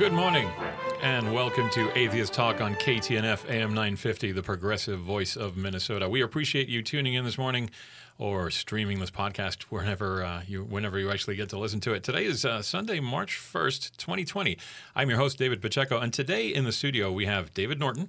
Good morning, and welcome to Atheist Talk on KTNF AM 950, the progressive voice of Minnesota. We appreciate you tuning in this morning or streaming this podcast whenever uh, you whenever you actually get to listen to it. Today is uh, Sunday, March 1st, 2020. I'm your host, David Pacheco, and today in the studio we have David Norton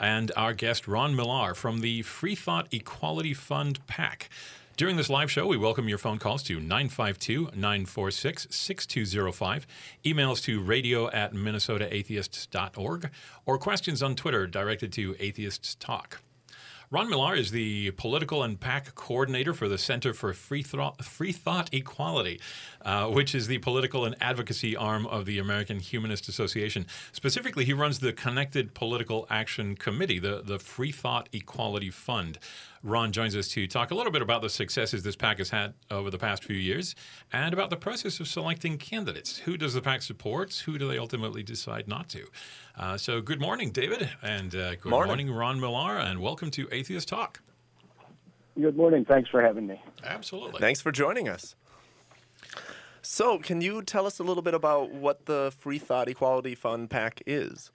and our guest, Ron Millar from the Free Thought Equality Fund PAC. During this live show, we welcome your phone calls to 952 946 6205, emails to radio at minnesotaatheists.org, or questions on Twitter directed to Atheists Talk. Ron Millar is the political and PAC coordinator for the Center for Free Thought, Free Thought Equality, uh, which is the political and advocacy arm of the American Humanist Association. Specifically, he runs the Connected Political Action Committee, the, the Free Thought Equality Fund. Ron joins us to talk a little bit about the successes this PAC has had over the past few years and about the process of selecting candidates. Who does the PAC support? Who do they ultimately decide not to? Uh, so, good morning, David, and uh, good morning. morning, Ron Millar, and welcome to Atheist Talk. Good morning. Thanks for having me. Absolutely. Thanks for joining us. So, can you tell us a little bit about what the Free Thought Equality Fund PAC is?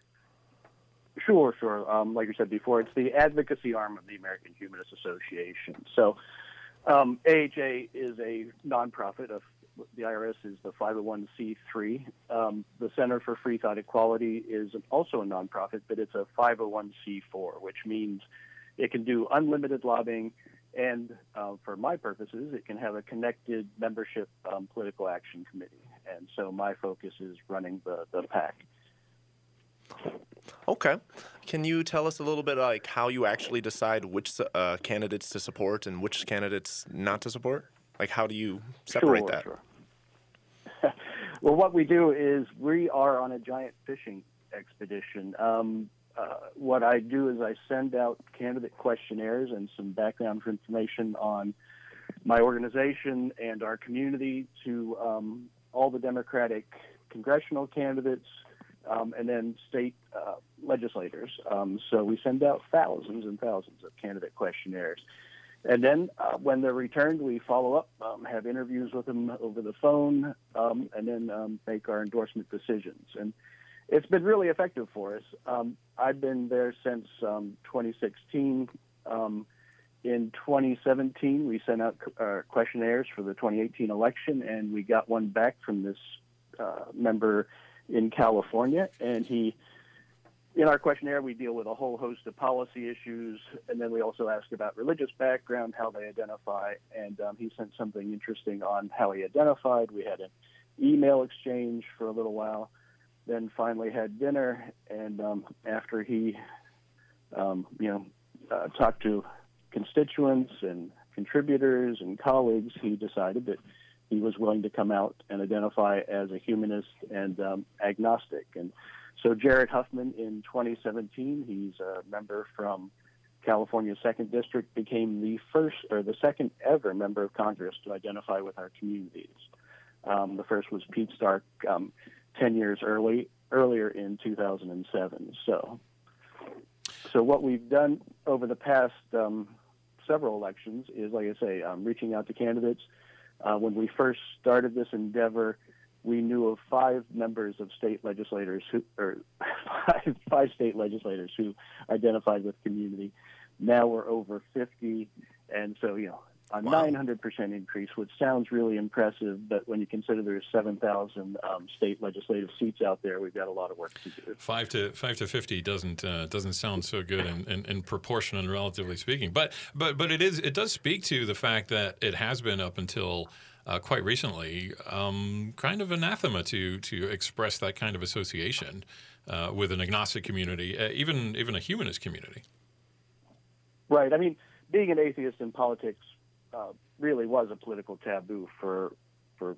Sure, sure. Um, like you said before, it's the advocacy arm of the American Humanist Association. So, um, AHA is a nonprofit. Of the IRS is the 501c3. Um, the Center for Free Thought Equality is also a nonprofit, but it's a 501c4, which means it can do unlimited lobbying, and uh, for my purposes, it can have a connected membership um, political action committee. And so my focus is running the, the PAC. Okay. Can you tell us a little bit like how you actually decide which uh, candidates to support and which candidates not to support? Like how do you separate sure, that? Sure. well, what we do is we are on a giant fishing expedition. Um, uh, what I do is I send out candidate questionnaires and some background information on my organization and our community to um, all the Democratic congressional candidates, um, and then state uh, legislators. Um, so we send out thousands and thousands of candidate questionnaires. And then uh, when they're returned, we follow up, um, have interviews with them over the phone, um, and then um, make our endorsement decisions. And it's been really effective for us. Um, I've been there since 2016. in 2017, we sent out uh, questionnaires for the 2018 election, and we got one back from this uh, member in California, and he. In our questionnaire, we deal with a whole host of policy issues, and then we also ask about religious background, how they identify, and um, he sent something interesting on how he identified. We had an email exchange for a little while, then finally had dinner, and um, after he, um, you know, uh, talked to constituents and contributors and colleagues, he decided that he was willing to come out and identify as a humanist and um, agnostic. And so Jared Huffman in 2017, he's a member from California's second district, became the first or the second ever member of Congress to identify with our communities. Um, the first was Pete Stark um, 10 years early earlier in 2007. So, so what we've done over the past um, several elections is, like I say, um, reaching out to candidates uh, when we first started this endeavor, we knew of five members of state legislators who, or five, five state legislators who identified with community. Now we're over 50, and so you know a wow. 900% increase, which sounds really impressive, but when you consider there's 7,000 um, state legislative seats out there, we've got a lot of work to do. Five to five to 50 doesn't uh, doesn't sound so good in, in, in, proportion and relatively speaking, but but but it is it does speak to the fact that it has been up until. Uh, quite recently, um, kind of anathema to to express that kind of association uh, with an agnostic community, uh, even even a humanist community. Right. I mean, being an atheist in politics uh, really was a political taboo for for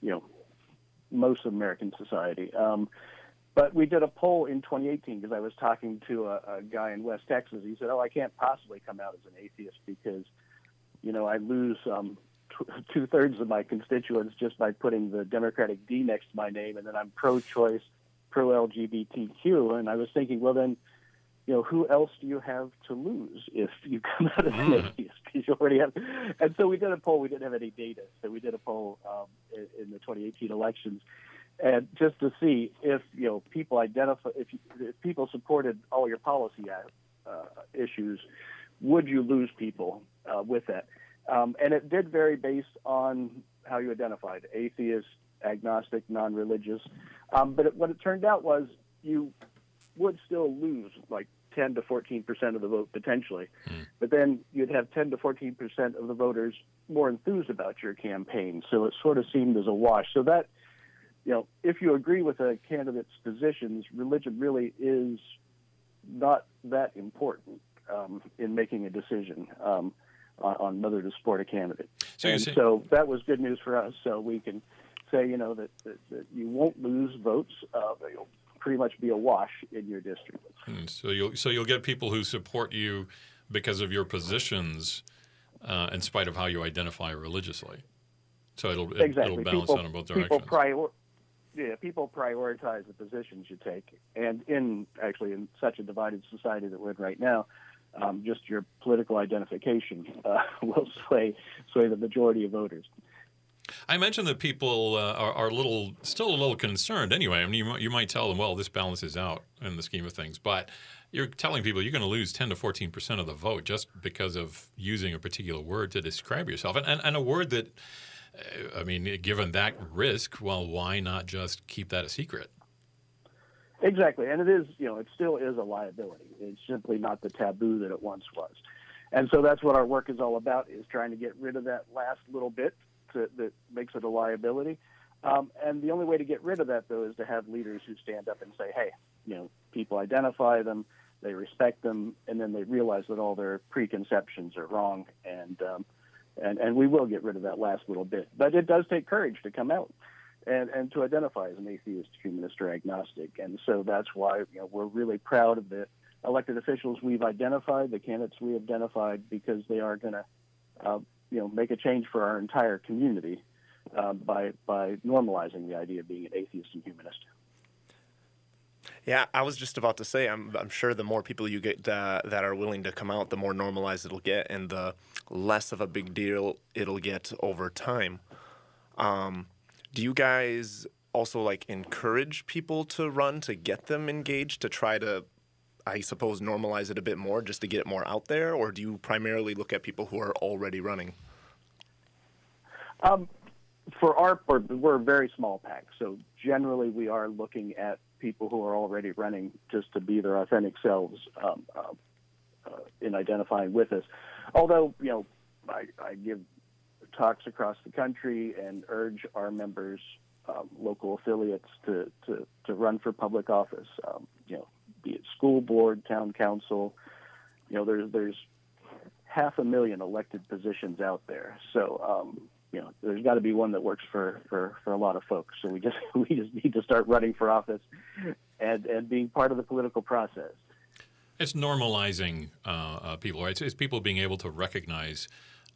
you know most of American society. Um, but we did a poll in 2018 because I was talking to a, a guy in West Texas. He said, "Oh, I can't possibly come out as an atheist because you know I lose um, t- two thirds of my constituents just by putting the Democratic D next to my name, and then I'm pro-choice, pro-LGBTQ." And I was thinking, well, then you know, who else do you have to lose if you come out as an atheist? Because you already have. And so we did a poll. We didn't have any data, so we did a poll um, in, in, the 2018 elections, and just to see if you know people identify if, you, if people supported all your policy uh, issues, would you lose people uh, with that? Um, and it did vary based on how you identified atheist, agnostic, non religious. Um, but it, what it turned out was you would still lose like 10 to 14 percent of the vote potentially. Mm. But then you'd have 10 to 14 percent of the voters more enthused about your campaign. So it sort of seemed as a wash. So that, you know, if you agree with a candidate's positions, religion really is not that important um, in making a decision. Um, on, on whether to support a candidate. So, and so that was good news for us. So we can say, you know, that, that, that you won't lose votes. Uh, you'll pretty much be a wash in your district. Hmm, so you'll so you'll get people who support you because of your positions, uh, in spite of how you identify religiously. So it'll it, exactly. it'll balance people, out in both directions. People prior, yeah, people prioritize the positions you take, and in actually in such a divided society that we're in right now, um, just your political identification uh, will sway sway the majority of voters. I mentioned that people uh, are, are, a little, still a little concerned. Anyway, I mean, you, you might tell them, well, this balances out in the scheme of things, but you're telling people you're going to lose 10 to 14 percent of the vote just because of using a particular word to describe yourself, and, and, and a word that, uh, I mean, given that risk, well, why not just keep that a secret? Exactly, and it is, you know, it still is a liability. It's simply not the taboo that it once was, and so that's what our work is all about: is trying to get rid of that last little bit to, that makes it a liability. Um, and the only way to get rid of that, though, is to have leaders who stand up and say, "Hey, you know, people identify them, they respect them, and then they realize that all their preconceptions are wrong." And um, and and we will get rid of that last little bit, but it does take courage to come out and, and to identify as an atheist, humanist, or agnostic. And so that's why you know, we're really proud of the elected officials we've identified, the candidates we have identified, because they are going to, uh, you know, make a change for our entire community uh, by by normalizing the idea of being an atheist and humanist. Yeah, I was just about to say, I'm, I'm sure the more people you get uh, that are willing to come out, the more normalized it'll get, and the less of a big deal it'll get over time. Um, do you guys also like encourage people to run to get them engaged to try to I suppose normalize it a bit more just to get it more out there or do you primarily look at people who are already running? Um, for our we're a very small PAC, so generally we are looking at people who are already running just to be their authentic selves um, uh, uh, in identifying with us. Although, you know, I, I give talks across the country and urge our members, um, local affiliates, to, to, to run for public office. Um, you know, be it school board, town council. You know, there's there's half a million elected positions out there. So um, you know, there's got to be one that works for, for, for a lot of folks. So we just we just need to start running for office and and being part of the political process. It's normalizing uh, uh, people, right? It's, it's, people being able to recognize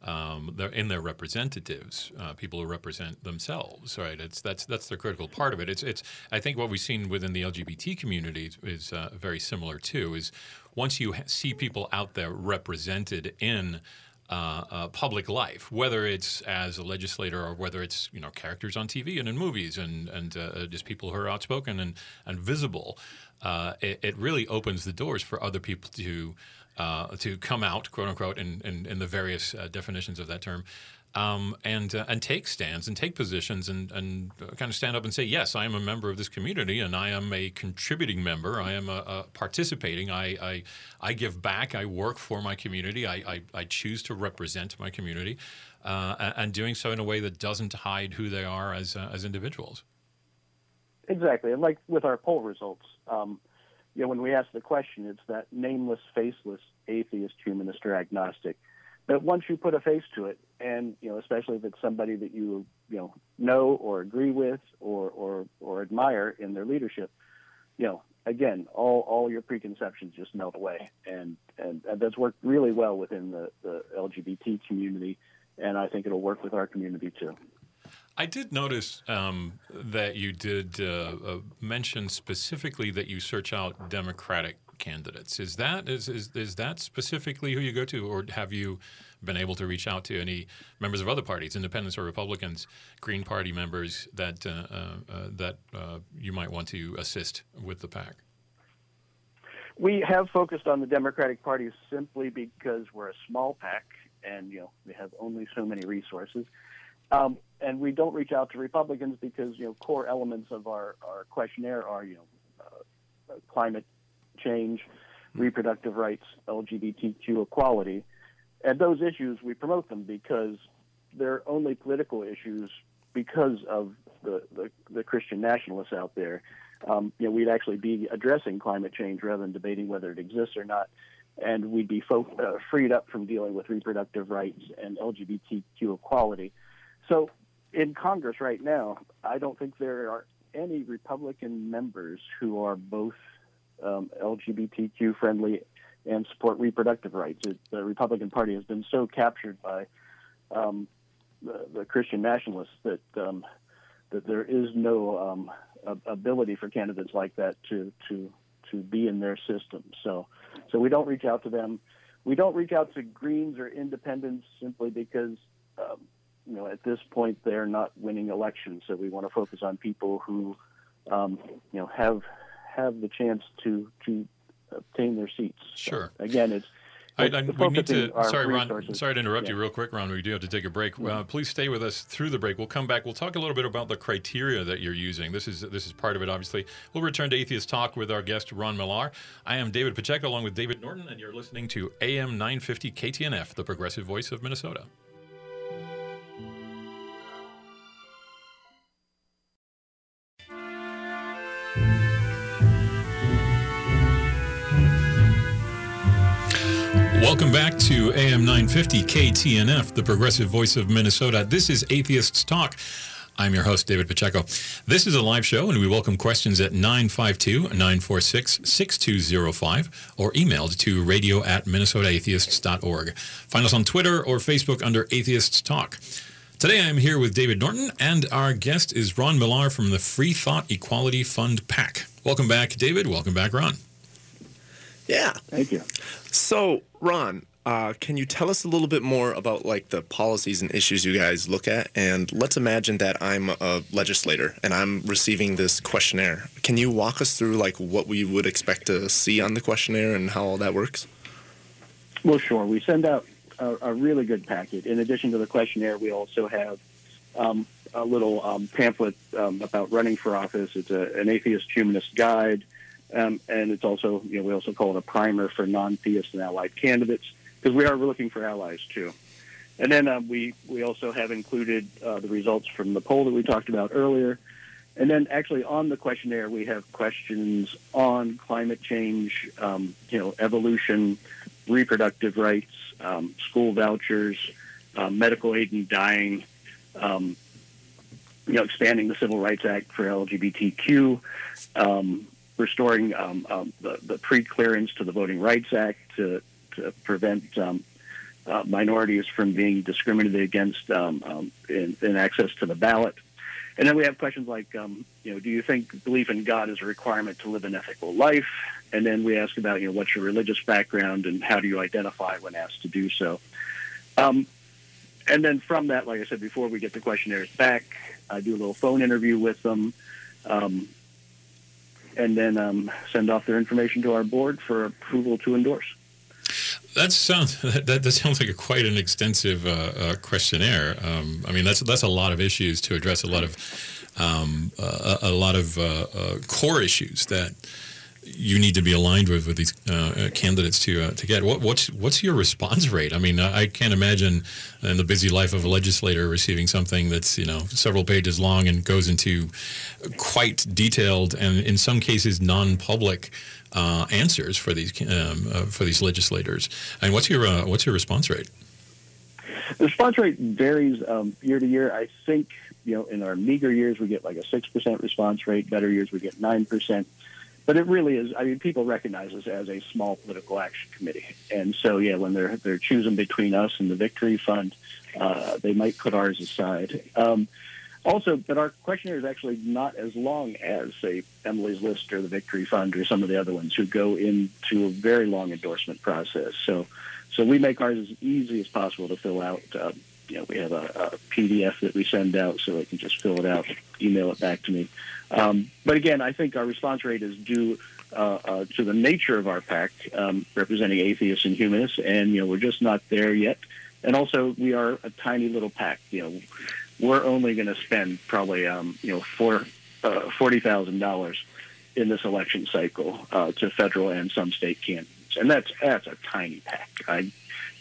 um, in their representatives, uh, people who represent themselves, right? It's that's that's the critical part of it. It's it's I think what we've seen within the LGBT community is uh, very similar too. Is once you see people out there represented in uh, uh, public life, whether it's as a legislator or whether it's you know characters on TV and in movies and and uh, just people who are outspoken and and visible, uh, it, it, really opens the doors for other people to uh, to come out, quote unquote, in, in, in the various uh, definitions of that term, um, and uh, and take stands and take positions and and kind of stand up and say, yes, I am a member of this community and I am a contributing member. I am a, a participating. I, I, I give back. I work for my community. I I, I choose to represent my community, uh, and doing so in a way that doesn't hide who they are as uh, as individuals. Exactly, and like with our poll results. Um, you know, when we ask the question, it's that nameless, faceless atheist, humanist, or agnostic. But once you put a face to it, and you know, especially if it's somebody that you you know know or agree with or or or admire in their leadership, you know, again, all all your preconceptions just melt away, and and, and that's worked really well within the the LGBT community, and I think it'll work with our community too. I did notice um, that you did uh, uh, mention specifically that you search out Democratic candidates. Is that is, is is that specifically who you go to, or have you been able to reach out to any members of other parties, independents or Republicans, Green Party members that uh, uh, uh that uh, you might want to assist with the PAC? We have focused on the Democratic Party simply because we're a small PAC and you know we have only so many resources. Um, and we don't reach out to Republicans because you know core elements of our, our questionnaire are you know uh, climate change, reproductive rights, LGBTQ equality, and those issues we promote them because they're only political issues because of the, the, the Christian nationalists out there. Um, you know, we'd actually be addressing climate change rather than debating whether it exists or not, and we'd be fo- uh, freed up from dealing with reproductive rights and LGBTQ equality. So, in Congress right now, I don't think there are any Republican members who are both um, LGBTQ friendly and support reproductive rights. It, the Republican Party has been so captured by um, the, the, Christian nationalists that um, that there is no um, ability for candidates like that to to to be in their system. So so we don't reach out to them. We don't reach out to Greens or Independents simply because um, you know at this point they're not winning elections. So we want to focus on people who um, you know have have the chance to to obtain their seats. Sure. So, again, it's I, I, we need to. Sorry, Ron. Sorry to interrupt yeah. you real quick, Ron. We do have to take a break. Uh, please stay with us through the break. We'll come back. We'll talk a little bit about the criteria that you're using. This is this is part of it, obviously. We'll return to Atheist Talk with our guest Ron Millar. I am David Pacheco, along with David Norton, and you're listening to AM 950 KTNF, the progressive voice of Minnesota. Welcome back to AM 950 KTNF, the progressive voice of Minnesota. This is Atheists Talk. I'm your host, David Pacheco. This is a live show, and we welcome questions at 952-946-6205 or emailed to radio at minnesotaatheists.org. Find us on Twitter or Facebook under Atheists Talk. Today I am here with David Norton, and our guest is Ron Millar from the Free Thought Equality Fund PAC. Welcome back, David. Welcome back, Ron. Yeah. Thank you. So, Ron, uh, can you tell us a little bit more about like the policies and issues you guys look at? And let's imagine that I'm a legislator and I'm receiving this questionnaire. Can you walk us through like what we would expect to see on the questionnaire and how all that works? Well, sure. We send out a, a really good packet. In addition to the questionnaire, we also have um, a little um, pamphlet um, about running for office. It's a, an atheist humanist guide um, and it's also, you know, we also call it a primer for non-theist and allied candidates because we are looking for allies too. And then uh, we we also have included uh, the results from the poll that we talked about earlier. And then actually on the questionnaire we have questions on climate change, um, you know, evolution, reproductive rights, um, school vouchers, uh, medical aid in dying, um, you know, expanding the Civil Rights Act for LGBTQ, um, restoring um, um, the, the pre-clearance to the Voting Rights Act to, to prevent um, uh, minorities from being discriminated against um, um, in, in, access to the ballot. And then we have questions like, um, you know, do you think belief in God is a requirement to live an ethical life? And then we ask about, you know, what's your religious background and how do you identify when asked to do so? and then from that, like I said before, we get the questionnaires back. I do a little phone interview with them. Um, and then um, send off their information to our board for approval to endorse. That sounds that, that sounds like a quite an extensive uh, uh, questionnaire. Um, I mean, that's that's a lot of issues to address. A lot of um, a, a, lot of uh, uh core issues that you need to be aligned with with these uh, uh, candidates to uh, to get. What, what's what's your response rate? I mean, I can't imagine in the busy life of a legislator receiving something that's you know several pages long and goes into quite detailed and in some cases non-public uh, answers for these um, uh, for these legislators. And what's your uh, what's your response rate? The response rate varies um, year to year. I think you know in our meager years we get like a six percent response rate. Better years we get nine percent but it really is. I mean, people recognize us as a small political action committee, and so yeah, when they're they're choosing between us and the Victory Fund, uh, they might put ours aside. Um, also, but our questionnaire is actually not as long as, say, Emily's List or the Victory Fund or some of the other ones who go into a very long endorsement process. So, So we make ours as easy as possible to fill out. Uh, you know, we have a, a, PDF that we send out so they can just fill it out, email it back to me. Um, but again, I think our response rate is due uh, uh, to the nature of our PAC, um, representing atheists and humanists, and you know we're just not there yet. And also, we are a tiny little PAC. You know, we're only going to spend probably um, you know four uh, forty thousand dollars in this election cycle uh, to federal and some state candidates, and that's that's a tiny PAC. I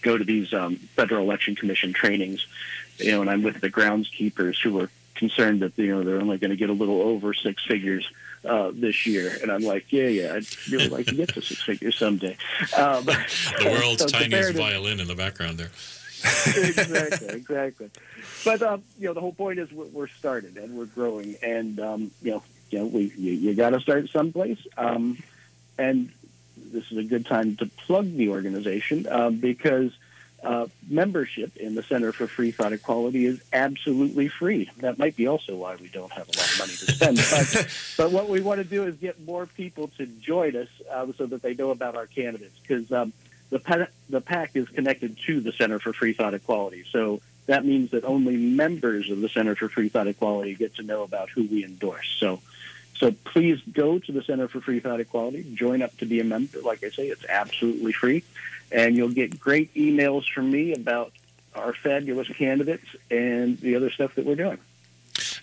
go to these um, federal election commission trainings, you know, and I'm with the groundskeepers who are concerned that you know they're only going to get a little over six figures uh, this year, and I'm like, yeah, yeah, I'd really like to get to six figures someday. Um, the world's so tiniest violin in the background there. exactly, exactly. But um, you know, the whole point is we're, we're started and we're growing, and um, you know, you know, we you, you got to start someplace. Um, and this is a good time to plug the organization uh, because uh, membership in the Center for Free Thought Equality is absolutely free. That might be also why we don't have a lot of money to spend. but, but what we want to do is get more people to join us uh, so that they know about our candidates because um, the, PAC, the PAC is connected to the Center for Free Thought Equality. So that means that only members of the Center for Free Thought Equality get to know about who we endorse. So so please go to the Center for Free Thought Equality, join up to be a member. Like I say, it's absolutely free and you'll get great emails from me about our fabulous candidates and the other stuff that we're doing.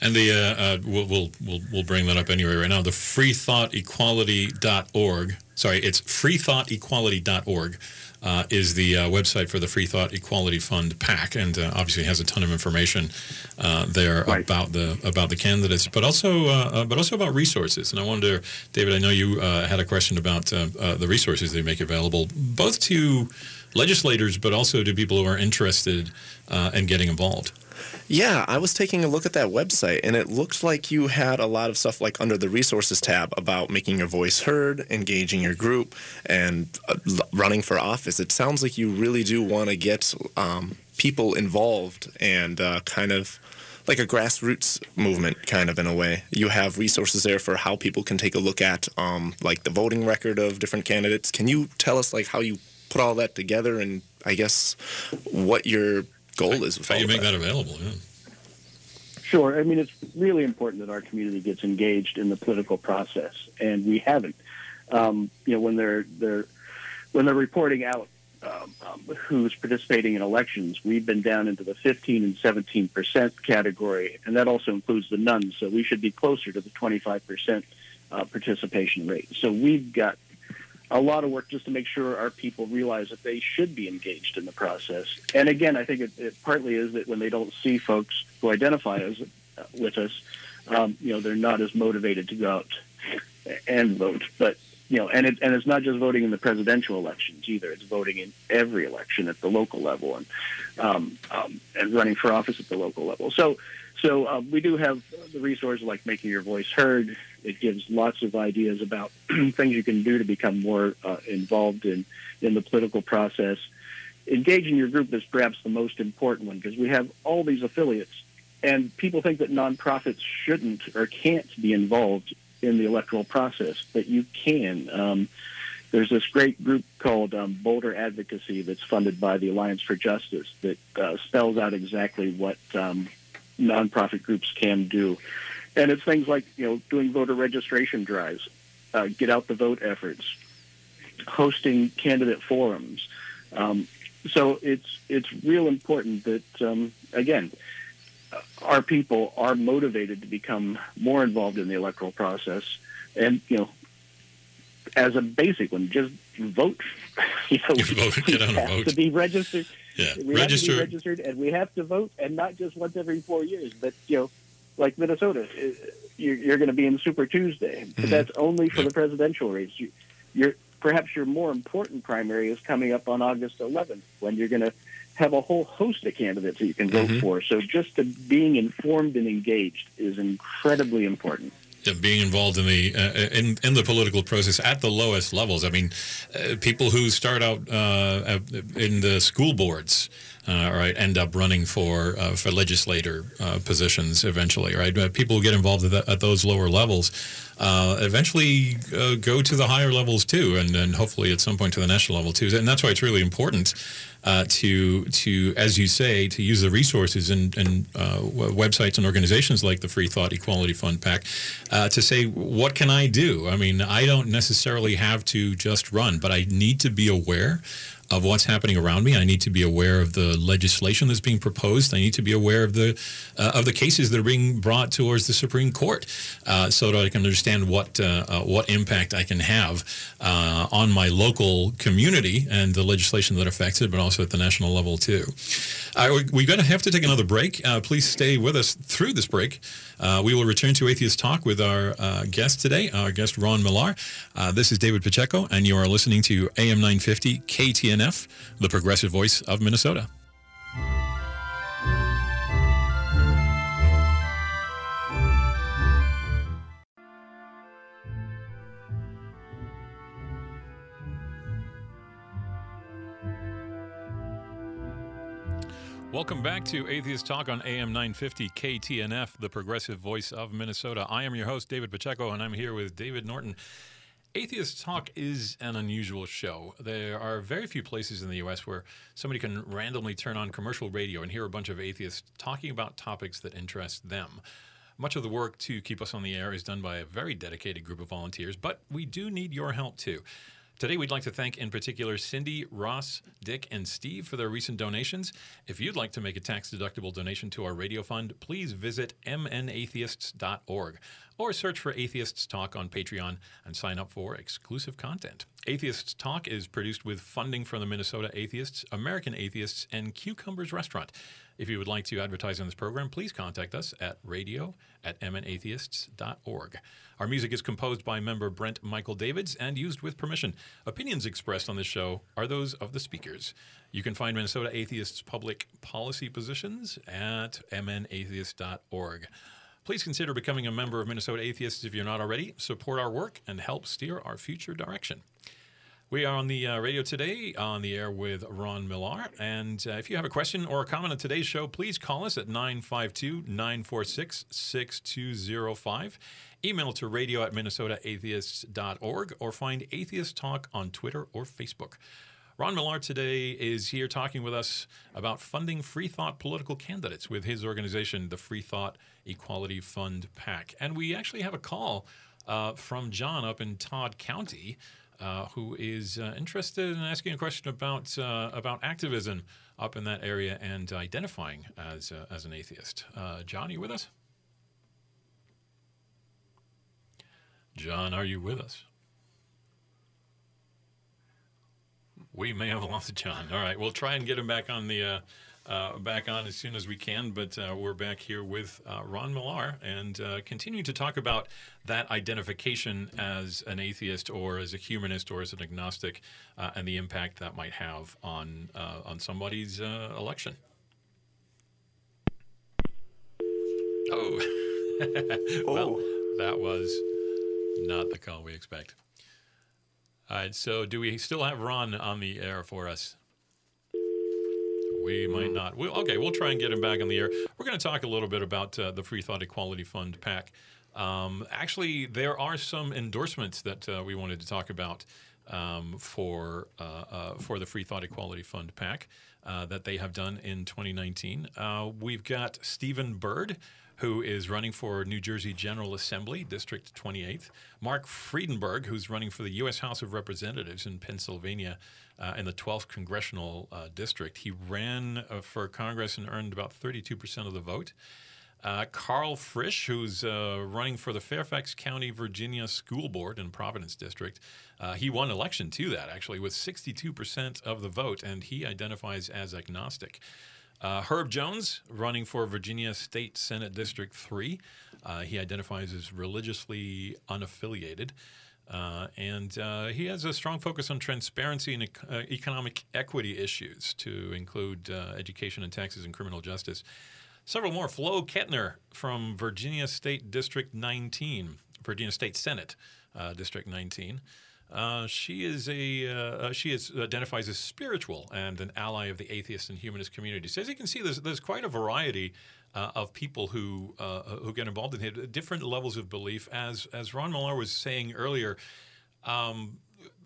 And the uh, uh, we'll, we'll we'll we'll bring that up anyway right now. The freethoughtequality.org. Sorry, it's freethoughthequality.org. Uh, is the uh, website for the Free Thought Equality Fund PAC, and uh, obviously has a ton of information uh, there right. about the about the candidates, but also uh, but also about resources. And I wonder, David, I know you had a question about the resources they make available, both to legislators, but also to people who are interested in getting involved. Yeah, I was taking a look at that website and it looked like you had a lot of stuff like under the resources tab about making your voice heard, engaging your group, and uh, running for office. It sounds like you really do want to get um, people involved and uh, kind of like a grassroots movement kind of in a way. You have resources there for how people can take a look at um, like the voting record of different candidates. Can you tell us like how you put all that together and I guess what your goal is. How you make that, that available? Yeah. Sure. I mean, it's really important that our community gets engaged in the political process, and we haven't. Um, you know, when they're they're when they're reporting out um, um, who's participating in elections, we've been down into the 15 and 17 percent category, and that also includes the nones. So we should be closer to the 25 percent uh, participation rate. So we've got a lot of work just to make sure our people realize that they should be engaged in the process. And again, I think it, it partly is that when they don't see folks who identify as with us, um, you know, they're not as motivated to go out and vote. But you know, and it, and it's not just voting in the presidential elections either. It's voting in every election at the local level and um, um, and running for office at the local level. So so uh, we do have the resources like making your voice heard. It gives lots of ideas about things you can do to become more uh, involved in, in the political process. Engaging your group is perhaps the most important one because we have all these affiliates, and people think that nonprofits shouldn't or can't be involved in the electoral process, but you can. Um, there's this great group called um, Bolder Advocacy that's funded by the Alliance for Justice that uh, spells out exactly what um, nonprofit groups can do. And it's things like, you know, doing voter registration drives, uh, get out the vote efforts, hosting candidate forums. Um, so it's it's real important that um, again, our people are motivated to become more involved in the electoral process, and you know, as a basic one, just vote. you know, vote, get on have vote. to be registered. Yeah, we have to be registered, and we have to vote, and not just once every four years, but you know, like Minnesota, you're, you're going to be in Super Tuesday, but mm-hmm. that's only for the presidential race. You, you're perhaps your more important primary is coming up on August 11th, when you're going to have a whole host of candidates that you can vote mm-hmm. for. So just being informed and engaged is incredibly important being involved in the uh, in in the political process at the lowest levels. I mean, uh, people who start out uh, in the school boards uh, right, end up running for uh, for legislator uh, positions eventually, right? Uh, people who get involved at, at those lower levels uh, eventually uh, go to the higher levels too, and, and hopefully at some point to the national level too. And that's why it's really important to to as you say to use the resources and, and websites and organizations like the Free Thought Equality Fund PAC to say what can I do? I mean, I don't necessarily have to just run, but I need to be aware of what's happening around me. I need to be aware of the legislation that's being proposed. I need to be aware of the uh, of the cases that are being brought towards the Supreme Court, uh, so that I can understand what uh, uh what impact I can have uh, on my local community and the legislation that affects it, but also at the national level too. we're going to have to take another break. Please stay with us through this break. Uh, we will return to Atheist Talk with our uh, guest today, our guest Ron Millar. Uh, this is David Pacheco, and you are listening to AM 950 KTNF, the progressive voice of Minnesota. Welcome back to Atheist Talk on AM 950 KTNF, the progressive voice of Minnesota. I am your host, David Pacheco, and I'm here with David Norton. Atheist Talk is an unusual show. There are very few places in the U.S. where somebody can randomly turn on commercial radio and hear a bunch of atheists talking about topics that interest them. Much of the work to keep us on the air is done by a very dedicated group of volunteers, but we do need your help too. Today, we'd like to thank in particular Cindy, Ross, Dick, and Steve for their recent donations. If you'd like to make a tax deductible donation to our radio fund, please visit mnatheists.org or search for Atheists Talk on Patreon and sign up for exclusive content. Atheists Talk is produced with funding from the Minnesota Atheists, American Atheists, and Q. Cumbers Restaurant. If you would like to advertise on this program, please contact us at radio at mnatheists.org. Our music is composed by member Brent Michael Davids and used with permission. Opinions expressed on this show are those of the speakers. You can find Minnesota Atheists' public policy positions at mnatheist.org. Please consider becoming a member of Minnesota Atheists if you're not already. Support our work and help steer our future direction. We are on the uh, radio today on the air with Ron Millar. And uh, if you have a question or a comment on today's show, please call us at 952 946 6205. Email to radio at minnesotaatheists.org or find Atheist Talk on Twitter or Facebook. Ron Millar today is here talking with us about funding free thought political candidates with his organization, the Free Thought Equality Fund PAC. And we actually have a call uh, from John up in Todd County uh, who is uh, interested in asking a question about uh, about activism up in that area and identifying as uh, as an atheist. Uh, John, are you with us? John, are you with us? We may have lost John. All right, we'll try and get him back on the uh, back on as soon as we can. But uh, we're back here with uh, Ron Millar and uh, continuing to talk about that identification as an atheist or as a humanist or as an agnostic uh, and the impact that might have on uh, on somebody's election. Oh, well, oh. that was not the call we expect. All right, so do we still have Ron on the air for us? We might not. We'll, okay, we'll try and get him back on the air. We're going to talk a little bit about uh, the Free Thought Equality Fund PAC. Um, actually, there are some endorsements that uh, we wanted to talk about um, for uh, uh for the Free Thought Equality Fund PAC uh, that they have done in 2019. Uh, we've got Stephen Bird who is running for New Jersey General Assembly, District 28th. Marc Friedenberg, who's running for the U.S. House of Representatives in Pennsylvania uh, in the 12th congressional uh, district. He ran uh, for Congress and earned about 32% of the vote. Uh, Karl Frisch, who's uh, running for the Fairfax County, Virginia School Board in Providence District, uh, he won election to that actually with 62% of the vote, and he identifies as agnostic. Herb Jones, running for Virginia State Senate District 3, he identifies as religiously unaffiliated. Uh, and uh, he has a strong focus on transparency and uh, economic equity issues, to include uh, education and taxes and criminal justice. Several more. Flo Ketner from Virginia State District 19, Virginia State Senate uh, District 19. Uh, she is a uh, uh, she is identifies as spiritual and an ally of the atheist and humanist community. So as you can see, there's there's quite a variety uh, of people who uh, who get involved in it, different levels of belief. As as Ron Millar was saying earlier. Um,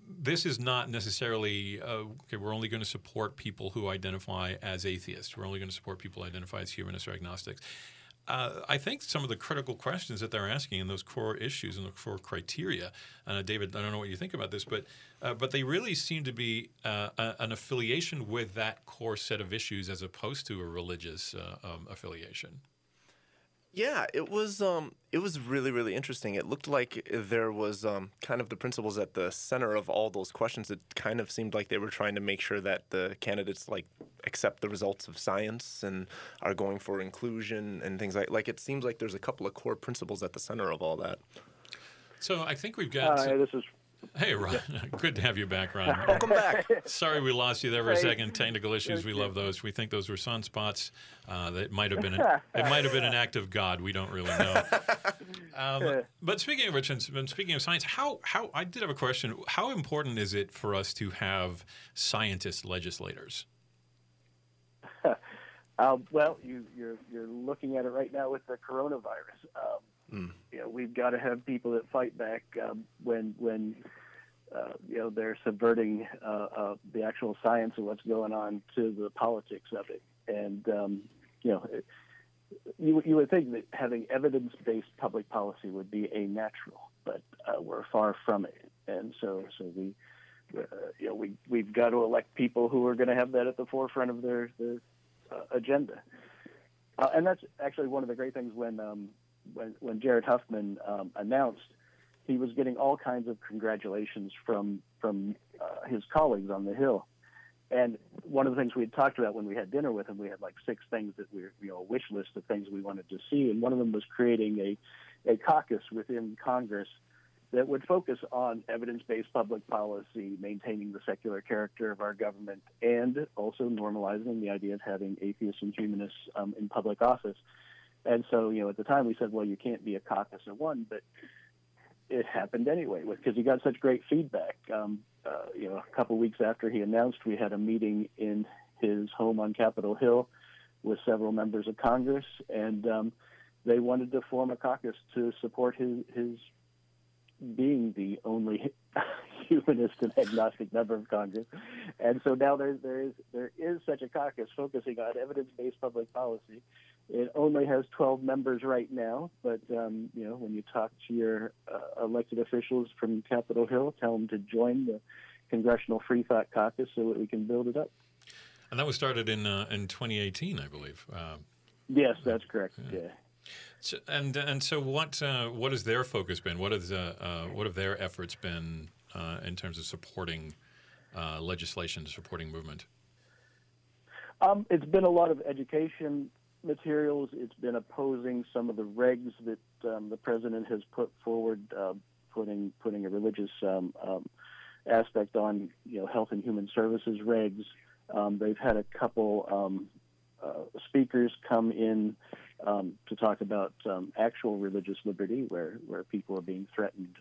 this is not necessarily okay. We're only going to support people who identify as atheists. We're only going to support people who identify as humanists or agnostics uh, I think some of the critical questions that they're asking in those core issues and the core criteria, uh, David, I don't know what you think about this, but uh, but they really seem to be uh, a, an affiliation with that core set of issues as opposed to a religious uh, um, affiliation. Yeah, it was um, it was really really interesting. It looked like there was um, kind of the principles at the center of all those questions. It kind of seemed like they were trying to make sure that the candidates like accept the results of science and are going for inclusion and things like like it seems like there's a couple of core principles at the center of all that. So I think we've got. Uh, this is Hey, Ron. Good to have you back, Ron. Welcome back. Sorry we lost you there for a second. Technical issues. We love those. We think those were sunspots. Uh, that might have been an, it might have been an act of God. We don't really know. Um, but speaking of which, and speaking of science, how how I did have a question. How important is it for us to have scientist legislators? Uh, well, you, you're you're looking at it right now with the coronavirus. Um, Mm. You know, we've got to have people that fight back um, when when uh, you know they're subverting uh, uh, the actual science of what's going on to the politics of it. And um, you know, it, you you would think that having evidence-based public policy would be a natural, but uh, we're far from it. And so so we. Uh, you know, we we've got to elect people who are going to have that at the forefront of their their uh, agenda, and that's actually one of the great things when um, when, when Jared Huffman um, announced, he was getting all kinds of congratulations from from uh, his colleagues on the Hill. And one of the things we had talked about when we had dinner with him, we had like six things that we you know, a wish list of things we wanted to see, and one of them was creating a a caucus within Congress that would focus on evidence-based public policy, maintaining the secular character of our government, and also normalizing the idea of having atheists and humanists um, in public office. And so, you know, at the time we said, well, you can't be a caucus of one, but it happened anyway because he got such great feedback. Um, uh, you know, a couple weeks after he announced, we had a meeting in his home on Capitol Hill with several members of Congress, and um, they wanted to form a caucus to support his his being the only humanist and agnostic member of Congress. And so now there there is there is such a caucus focusing on evidence-based public policy it only has 12 members right now, but um, you know when you talk to your uh, elected officials from Capitol Hill, tell them to join the Congressional Free Thought Caucus so that we can build it up. And that was started in uh, in 2018, I believe. Uh, yes, that's correct. Yeah. yeah. So, and and so what uh, what has their focus been? What has uh, uh, what have their efforts been in terms of supporting legislation, supporting movement? Um, it's been a lot of education materials. It's been opposing some of the regs that um, the president has put forward, uh, putting putting a religious um, um, aspect on you know health and human services regs. Um, they've had a couple um, uh, speakers come in um, to talk about actual religious liberty, where where people are being threatened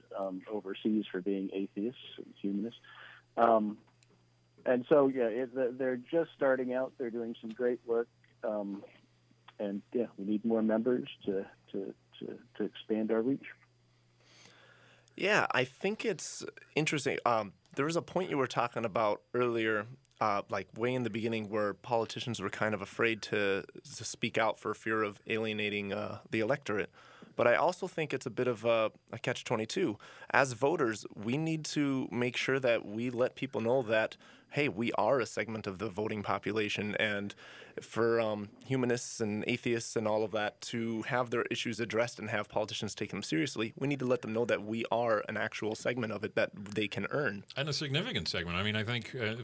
overseas for being atheists and humanists. and so, yeah, it, they're just starting out. They're doing some great work. Um, and yeah, we need more members to to to, to expand our reach. Yeah, I think it's interesting. Um, there was a point you were talking about earlier, uh, like way in the beginning, where politicians were kind of afraid to to speak out for fear of alienating uh, the electorate. But I also think it's a bit of a, a catch 22. As voters, we need to make sure that we let people know that hey, we are a segment of the voting population, and for um, humanists and atheists and all of that to have their issues addressed and have politicians take them seriously, we need to let them know that we are an actual segment of it that they can earn. And a significant segment. I mean, I think uh,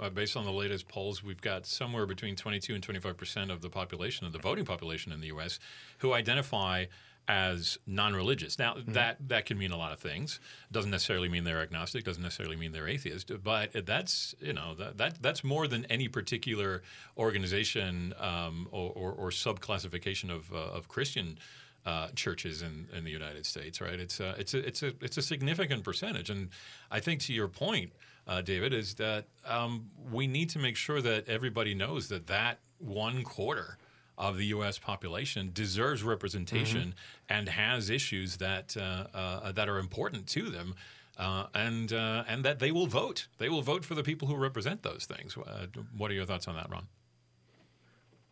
uh based on the latest polls, we've got somewhere between 22 and 25 percent of the population, of the voting population in the U.S., who identify as non-religious. Now mm-hmm. that that can mean a lot of things. Doesn't necessarily mean they're agnostic. Doesn't necessarily mean they're atheist. But that's you know that, that that's more than any particular organization um, or, or, or, subclassification of uh, of Christian uh, churches in, in the United States, right? It's a, it's a it's a it's a significant percentage, and I think to your point, uh, David, is that um, we need to make sure that everybody knows that that one quarter of the U.S. population deserves representation mm-hmm. and has issues that uh, uh, that are important to them. Uh, and uh, and that they will vote. They will vote for the people who represent those things. Uh, what are your thoughts on that, Ron?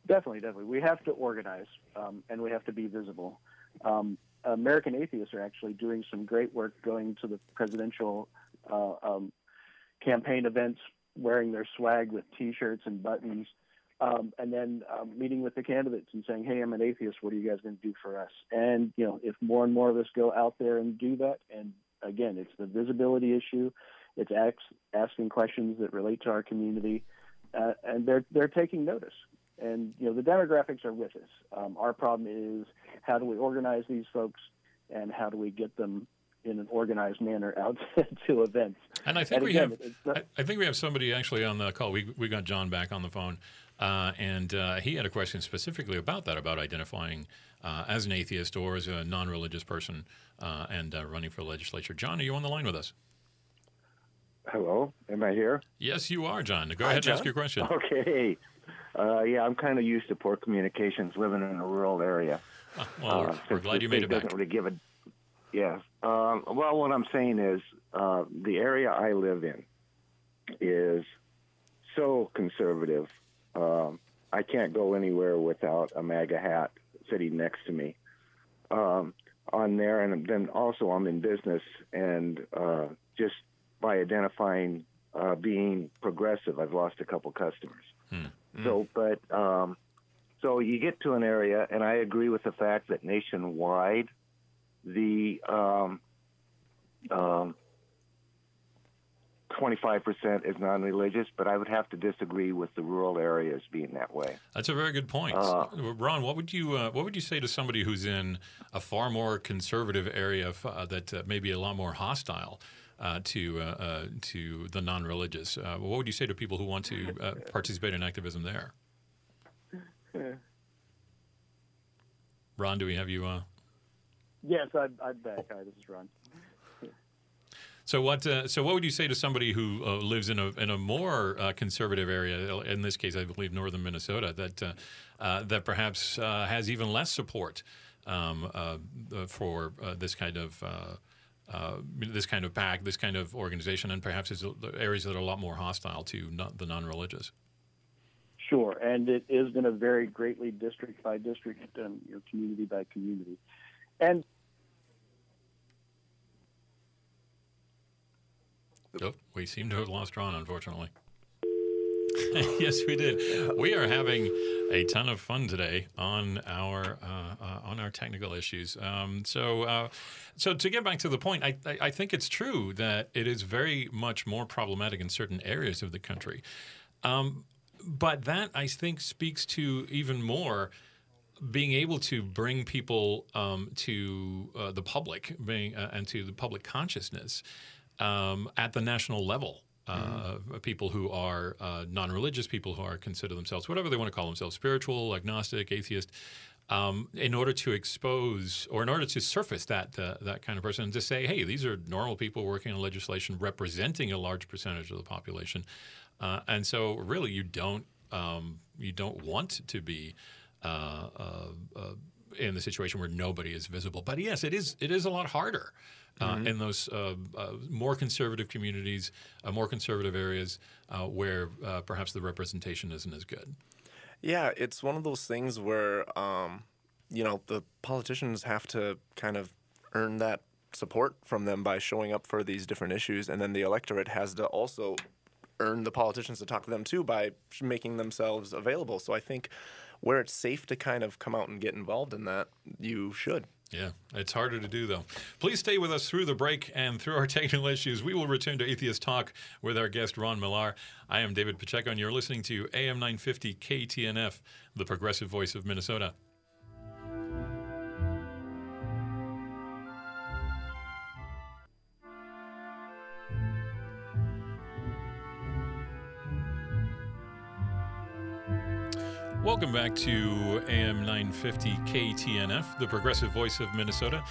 Definitely, definitely. We have to organize, um, and we have to be visible. Um, American atheists are actually doing some great work, going to the presidential uh, um, campaign events, wearing their swag with T-shirts and buttons, um, and then um, meeting with the candidates and saying, "Hey, I'm an atheist. What are you guys going to do for us?" And you know, if more and more of us go out there and do that, and again, it's the visibility issue. It's asking questions that relate to our community, uh, and they're they're taking notice. And you know, the demographics are with us. Um, our problem is how do we organize these folks, and how do we get them in an organized manner out to events. And I think and we again, have. I, I think we have somebody actually on the call. We we got John back on the phone, uh, and uh, he had a question specifically about that, about identifying uh, as an atheist or as a non-religious person uh, and uh, running for legislature. John, are you on the line with us? Hello, am I here? Yes, you are, John. Go Hi, ahead John. and ask your question. Okay. Uh, yeah, I'm kind of used to poor communications, living in a rural area. well, we're, we're glad you made it back. Doesn't really give a Yes. Um, well, what I'm saying is uh, the area I live in is so conservative. Um, I can't go anywhere without a MAGA hat sitting next to me um, on there. And then also, I'm in business, and uh, just by identifying uh, being progressive, I've lost a couple customers. Hmm. So, but um, so you get to an area, and I agree with the fact that nationwide the um, um, 25% is non-religious, but I would have to disagree with the rural areas being that way. That's a very good point, uh, Ron. What would you uh, what would you say to somebody who's in a far more conservative area uh, that uh, may be a lot more hostile uh, to uh, to the non-religious? what would you say to people who want to participate in activism there? Ron, do we have you? Yes, I'm, I'm back. Hi, this is Ron. So what? Uh, so what would you say to somebody who uh, lives in a in a more uh, conservative area? In this case, I believe northern Minnesota, that uh, uh, that perhaps uh, has even less support um, for this kind of. this kind of PAC, this kind of organization, and perhaps is areas that are a lot more hostile to the non-religious. Sure, and it is going to vary greatly district by district, and you know, community by community. And Oh, we seem to have lost Ron, unfortunately. yes, we did. We are having a ton of fun today on our uh, uh, on our technical issues. Um, so, uh, so to get back to the point, I, I, I, think it's true that it is very much more problematic in certain areas of the country. Um, but that I think speaks to even more being able to bring people um, to uh, the public being, uh, and to the public consciousness um, at the national level. Uh, mm-hmm. People who are uh, non-religious, people who are consider themselves whatever they want to call themselves, spiritual, agnostic, atheist, um, in order to expose or in order to surface that uh, that kind of person and to say, hey, these are normal people working on legislation representing a large percentage of the population, uh, and so really you don't um, you don't want to be uh, uh, uh, in the situation where nobody is visible. But yes, it is it is a lot harder. Uh, mm-hmm. in those uh, uh, more conservative communities, more conservative areas where perhaps the representation isn't as good. Yeah, it's one of those things where, um, you know, the politicians have to kind of earn that support from them by showing up for these different issues, and then the electorate has to also earn the politicians to talk to them too by making themselves available. So I think where it's safe to kind of come out and get involved in that, you should. Yeah, it's harder to do though. Please stay with us through the break and through our technical issues. We will return to Atheist Talk with our guest Ron Millar. I am David Pacheco, and you're listening to AM 950 KTNF, the progressive voice of Minnesota. Welcome back to AM 950 KTNF, the progressive voice of Minnesota.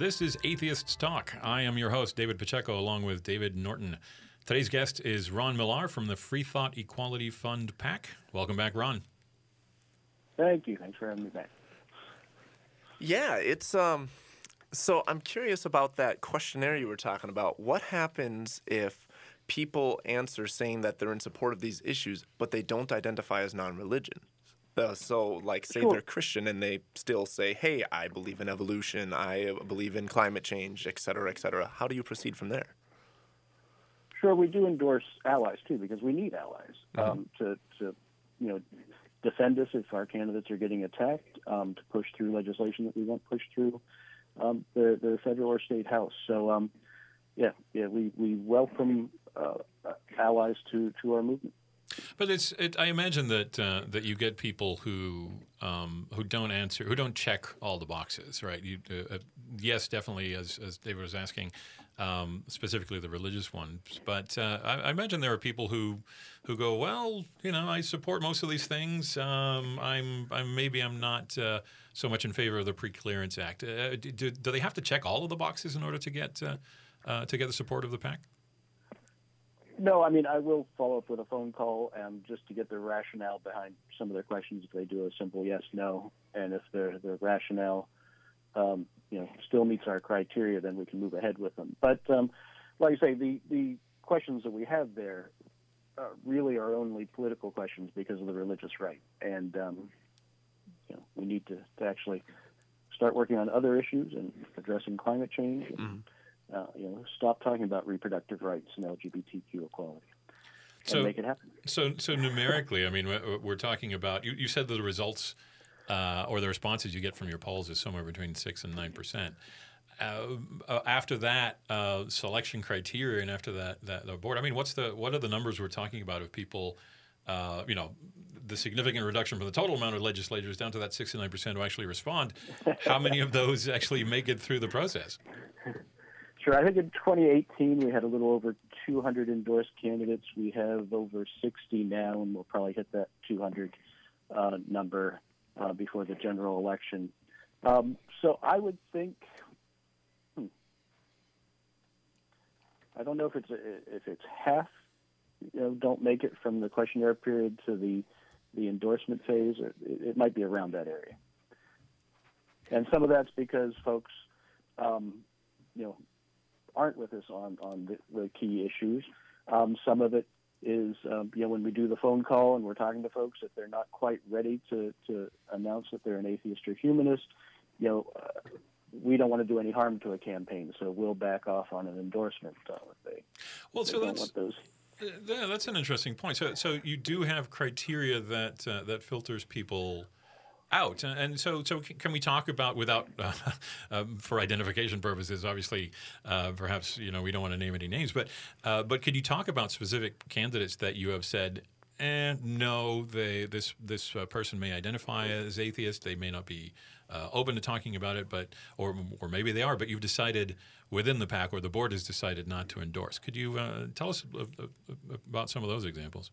This is Atheists Talk. I am your host, David Pacheco, along with David Norton. Today's guest is Ron Millar from the Free Thought Equality Fund PAC. Welcome back, Ron. Thank you. Thanks for having me back. Yeah, it's um so I'm curious about that questionnaire you were talking about. What happens if people answer saying that they're in support of these issues, but they don't identify as non-religion? Uh, so, like, say Sure. they're Christian and they still say, "Hey, I believe in evolution. I believe in climate change, et cetera, et cetera." How do you proceed from there? Sure, we do endorse allies too because we need allies um, to, to, you know, defend us if our candidates are getting attacked, um, to push through legislation that we want pushed through um, the the federal or state house. So, um, yeah, yeah, we we welcome uh, allies to to our movement. But it's it, I imagine that uh, that you get people who um, who don't answer who don't check all the boxes, right? You, uh, uh, yes, definitely, as as David was asking, um, specifically the religious ones. But uh, I, I imagine there are people who who go, well, you know, I support most of these things. Um, I'm I'm maybe I'm not uh, so much in favor of the Pre-Clearance Act. Uh, do, do they have to check all of the boxes in order to get to get the support of the PAC? No, I mean I will follow up with a phone call um, just to get the rationale behind some of their questions. If they do a simple yes no, and if their their rationale, um, you know, still meets our criteria, then we can move ahead with them. But um, like I say, the the questions that we have there uh, really are only political questions because of the religious right, and um, you know we need to, to actually start working on other issues and addressing climate change. And, uh, you know, stop talking about reproductive rights and LGBTQ equality and So- make it happen. So, so numerically, I mean, we're we're talking about. You, you said that the results uh, or the responses you get from your polls is somewhere between six and nine percent. Uh, uh, after that uh, selection criteria, and after that, that the board. I mean, what's the what are the numbers we're talking about of people? Uh, you know, the significant reduction from the total amount of legislators down to that six to nine percent who actually respond. How many of those actually make it through the process? Sure. I think in 2018 we had a little over 200 endorsed candidates. We have over 60 now, and we'll probably hit that 200 uh, number uh, before the general election. Um, so I would think. hmm, I don't know if it's if it's half, you know, don't make it from the questionnaire period to the the endorsement phase. It, it might be around that area, and some of that's because folks, um, you know, aren't with us on on the, the key issues. Um, some of it is um, you know when we do the phone call and we're talking to folks if they're not quite ready to to announce that they're an atheist or humanist, you know. Uh, we don't want to do any harm to a campaign, so we'll back off on an endorsement uh, if they, Well, so don't that's want those. Uh, Yeah, that's an interesting point. So, so you do have criteria that uh, that filters people out, and, and so so can we talk about without uh, um, for identification purposes? Obviously, uh, perhaps you know we don't want to name any names, but uh, but could you talk about specific candidates that you have said? And no, they this this uh, person may identify as atheist. They may not be uh, open to talking about it, but or or maybe they are. But you've decided within the PAC, or the board has decided not to endorse. Could you uh, tell us uh, uh, about some of those examples?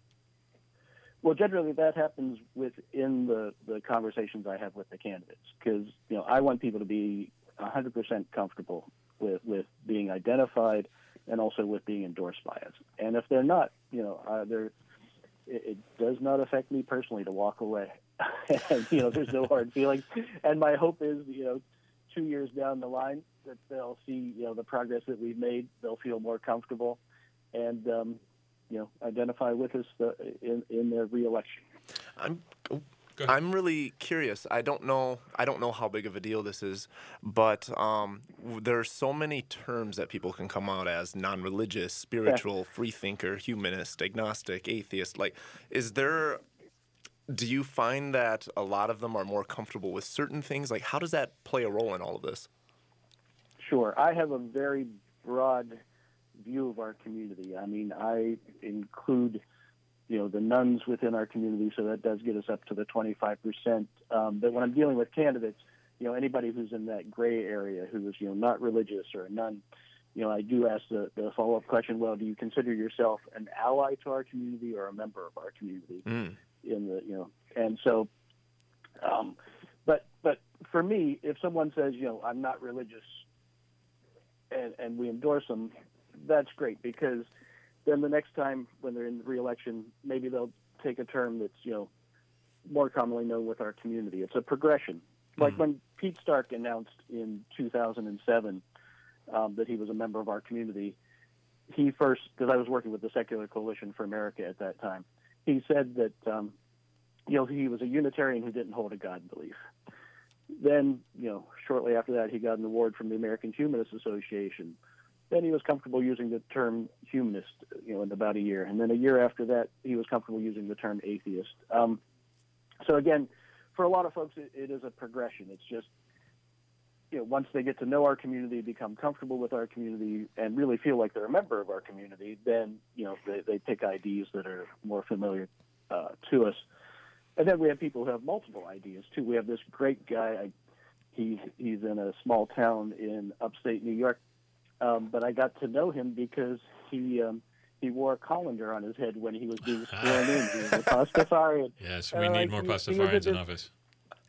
Well, generally that happens within the, the conversations I have with the candidates because you know I want people to be 100% comfortable with with being identified and also with being endorsed by us. And if they're not, you know, uh, it, it does not affect me personally to walk away. and you know, there's no hard feelings. And my hope is, you know, two years down the line that they'll see, you know, the progress that we've made. They'll feel more comfortable, and um, you know, identify with us the, in in their reelection. I'm Go ahead. I'm really curious. I don't know. I don't know how big of a deal this is, but um, there are so many terms that people can come out as: non-religious, spiritual, freethinker, humanist, agnostic, atheist. Like, is there? Do you find that a lot of them are more comfortable with certain things? Like, how does that play a role in all of this? Sure. I have a very broad view of our community. I mean, I include, you know, the nones within our community, so that does get us up to the 25%. Um, but when I'm dealing with candidates, you know, anybody who's in that gray area who is, you know, not religious or a none, you know, I do ask the, the follow-up question, well, do you consider yourself an ally to our community or a member of our community? Mm. in the you know and so Um, but but for me, if someone says, you know, I'm not religious, and and we endorse them, that's great because then the next time when they're in reelection, maybe they'll take a term that's you know more commonly known with our community. It's a progression. Like when Pete Stark announced in 2007 um, that he was a member of our community, he first, because I was working with the Secular Coalition for America at that time, he said that um, you know he was a Unitarian who didn't hold a God belief. Then, you know, shortly after that, he got an award from the American Humanist Association. Then he was comfortable using the term humanist, you know, in about a year. And then a year after that, he was comfortable using the term atheist. Um, so again, for a lot of folks, it, it is a progression. It's just, you know, once they get to know our community, become comfortable with our community, and really feel like they're a member of our community, then, you know, they, they pick IDs that are more familiar uh, to us. And then we have people who have multiple ideas too. We have this great guy. I, he he's in a small town in upstate New York, um, but I got to know him because he um, he wore a colander on his head when he was being sworn in. He was a Pastafarian. Yes, we I need more he- he in Pastafarians in office.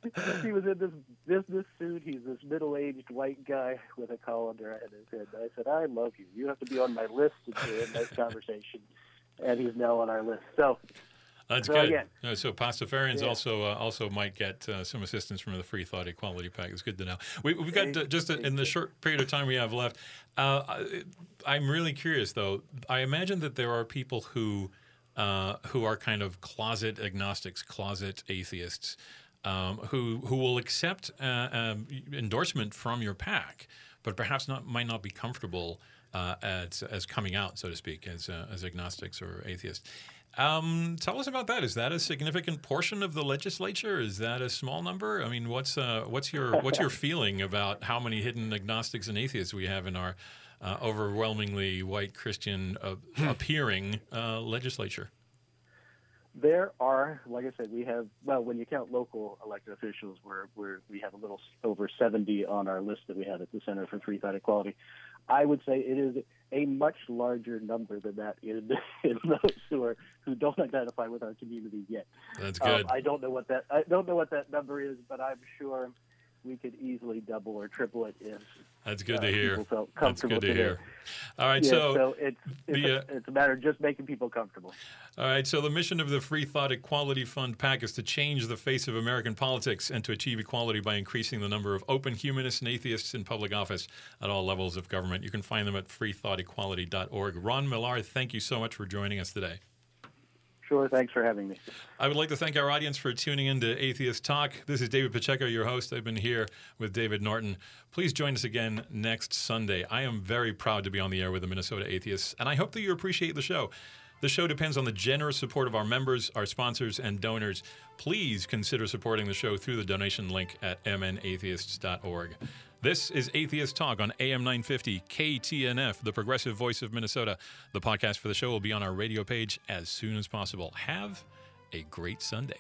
he was in this business suit. He's this middle-aged white guy with a colander on his head. I said, "I love you. You have to be on my list to do a nice conversation." And he's now on our list. So That's So good. again- Uh, so Pastafarians Yeah. also uh, also might get uh, some assistance from the Free Thought Equality PAC. It's good to know. We, we've got uh, just in the short period of time we have left. Uh, I- I'm really curious, though. I imagine that there are people who uh, who are kind of closet agnostics, closet atheists, um, who who will accept uh, um, endorsement from your PAC, but perhaps not might not be comfortable uh, as as coming out, so to speak, as uh, as agnostics or atheists. Um, tell us about that. Is that a significant portion of the legislature? Is that a small number? I mean, what's uh, what's your what's your feeling about how many hidden agnostics and atheists we have in our uh, overwhelmingly white Christian uh, appearing uh, legislature? there are, like I said, we have. Well, when you count local elected officials, we're, we're we have a little over 70 on our list that we have at the Center for Free Thought Equality. I would say it is a much larger number than that in, in those who are who don't identify with our community yet. That's Um, good. I don't know what that I don't know what that number is, but I'm sure we could easily double or triple it if That's good uh, to hear. people felt That's comfortable good to hear. All right, Yeah, so. so it's it's, the, a, uh, it's a matter of just making people comfortable. All right, so the mission of the Free Thought Equality Fund PAC is to change the face of American politics and to achieve equality by increasing the number of open humanists and atheists in public office at all levels of government. You can find them at freethoughtequality.org. Ron Millar, thank you so much for joining us today. Sure, thanks for having me. I would like to thank our audience for tuning in to Atheist Talk. This is David Pacheco, your host. I've been here with David Norton. Please join us again next Sunday. I am very proud to be on the air with the Minnesota Atheists, and I hope that you appreciate the show. The show depends on the generous support of our members, our sponsors, and donors. Please consider supporting the show through the donation link at mnatheists.org. This is Atheist Talk on AM 950 KTNF, the progressive voice of Minnesota. The podcast for the show will be on our radio page as soon as possible. Have a great Sunday.